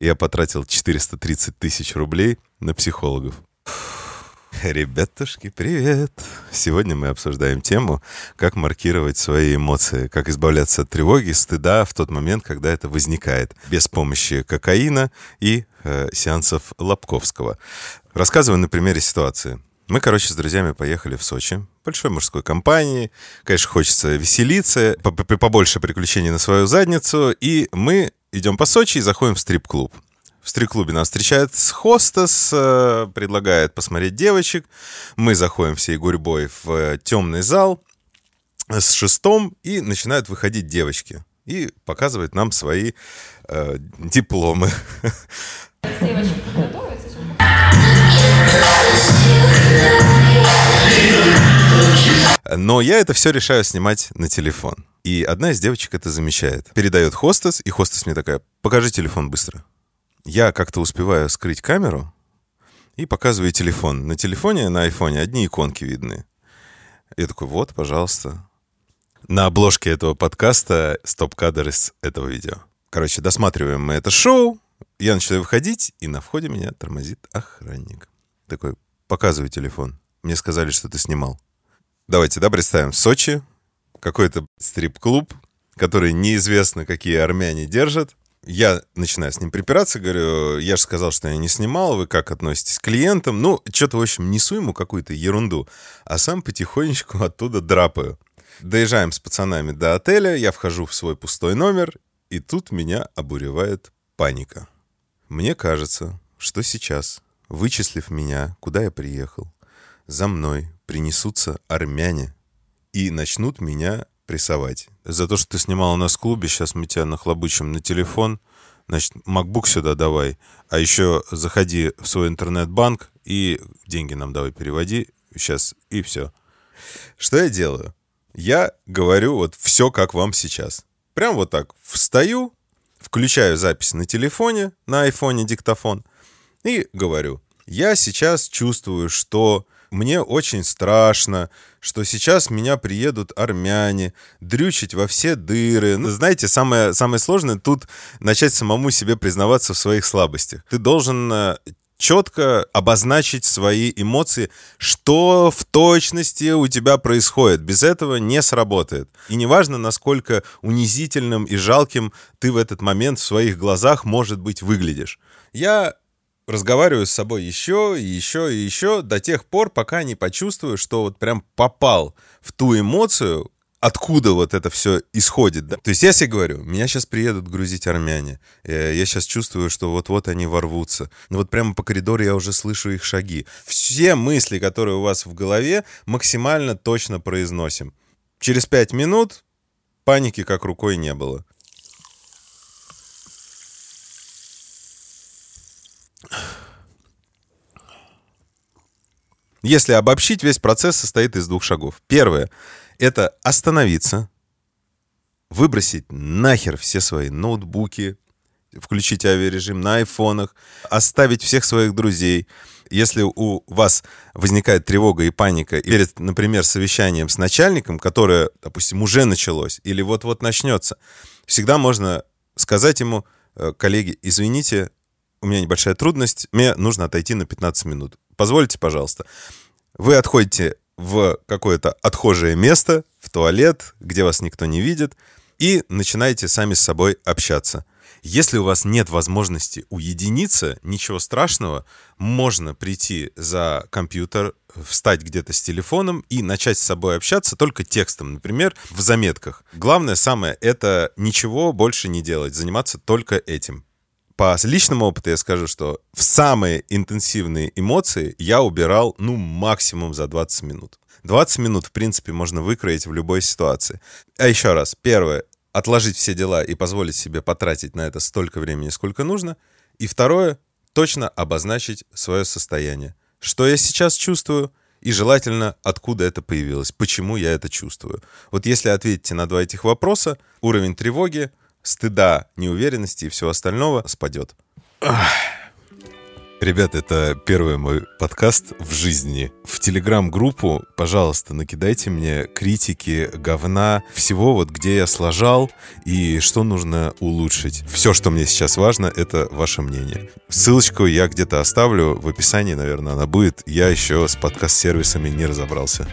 Я потратил 430 тысяч рублей на психологов. Ребятушки, привет! Сегодня мы обсуждаем тему, как маркировать свои эмоции, как избавляться от тревоги, стыда в тот момент, когда это возникает, без помощи кокаина и э, сеансов Лобковского. Рассказываю на примере ситуации. Мы, короче, с друзьями поехали в Сочи, большой мужской компании. Конечно, хочется веселиться, побольше приключений на свою задницу. И мы идем по Сочи и заходим в стрип-клуб. В стрип-клубе нас встречает хостес, э, предлагает посмотреть девочек. Мы заходим всей гурьбой в э, темный зал с шестом, и начинают выходить девочки. И показывают нам свои э, дипломы. Но я это все решаю снимать на телефон. И одна из девочек это замечает. Передает хостес, и хостес мне такая, покажи телефон быстро я как-то успеваю скрыть камеру и показываю телефон. На телефоне, на айфоне одни иконки видны. Я такой, вот, пожалуйста. На обложке этого подкаста стоп-кадр из этого видео. Короче, досматриваем мы это шоу, я начинаю выходить, и на входе меня тормозит охранник. Такой, показывай телефон. Мне сказали, что ты снимал. Давайте, да, представим, в Сочи какой-то стрип-клуб, который неизвестно, какие армяне держат я начинаю с ним припираться, говорю, я же сказал, что я не снимал, вы как относитесь к клиентам? Ну, что-то, в общем, несу ему какую-то ерунду, а сам потихонечку оттуда драпаю. Доезжаем с пацанами до отеля, я вхожу в свой пустой номер, и тут меня обуревает паника. Мне кажется, что сейчас, вычислив меня, куда я приехал, за мной принесутся армяне и начнут меня прессовать. За то, что ты снимал у нас в клубе, сейчас мы тебя нахлобучим на телефон. Значит, MacBook сюда давай. А еще заходи в свой интернет-банк и деньги нам давай переводи сейчас, и все. Что я делаю? Я говорю вот все, как вам сейчас. Прям вот так встаю, включаю запись на телефоне, на айфоне диктофон, и говорю, я сейчас чувствую, что мне очень страшно, что сейчас меня приедут армяне, дрючить во все дыры. Ну, знаете, самое, самое сложное тут начать самому себе признаваться в своих слабостях. Ты должен э, четко обозначить свои эмоции, что в точности у тебя происходит. Без этого не сработает. И неважно, насколько унизительным и жалким ты в этот момент в своих глазах, может быть, выглядишь. Я разговариваю с собой еще и еще и еще до тех пор, пока не почувствую, что вот прям попал в ту эмоцию, откуда вот это все исходит. Да? То есть я себе говорю, меня сейчас приедут грузить армяне, э, я сейчас чувствую, что вот-вот они ворвутся. Ну вот прямо по коридору я уже слышу их шаги. Все мысли, которые у вас в голове, максимально точно произносим. Через пять минут паники как рукой не было. Если обобщить, весь процесс состоит из двух шагов. Первое — это остановиться, выбросить нахер все свои ноутбуки, включить авиарежим на айфонах, оставить всех своих друзей. Если у вас возникает тревога и паника перед, например, совещанием с начальником, которое, допустим, уже началось или вот-вот начнется, всегда можно сказать ему, «Э, коллеги, извините, у меня небольшая трудность, мне нужно отойти на 15 минут. Позвольте, пожалуйста. Вы отходите в какое-то отхожее место, в туалет, где вас никто не видит, и начинаете сами с собой общаться. Если у вас нет возможности уединиться, ничего страшного, можно прийти за компьютер, встать где-то с телефоном и начать с собой общаться только текстом, например, в заметках. Главное самое — это ничего больше не делать, заниматься только этим по личному опыту я скажу, что в самые интенсивные эмоции я убирал, ну, максимум за 20 минут. 20 минут, в принципе, можно выкроить в любой ситуации. А еще раз, первое, отложить все дела и позволить себе потратить на это столько времени, сколько нужно. И второе, точно обозначить свое состояние. Что я сейчас чувствую, и желательно, откуда это появилось, почему я это чувствую. Вот если ответите на два этих вопроса, уровень тревоги стыда, неуверенности и всего остального спадет. Ребята, это первый мой подкаст в жизни. В телеграм-группу, пожалуйста, накидайте мне критики, говна, всего вот, где я сложал и что нужно улучшить. Все, что мне сейчас важно, это ваше мнение. Ссылочку я где-то оставлю в описании, наверное, она будет. Я еще с подкаст-сервисами не разобрался.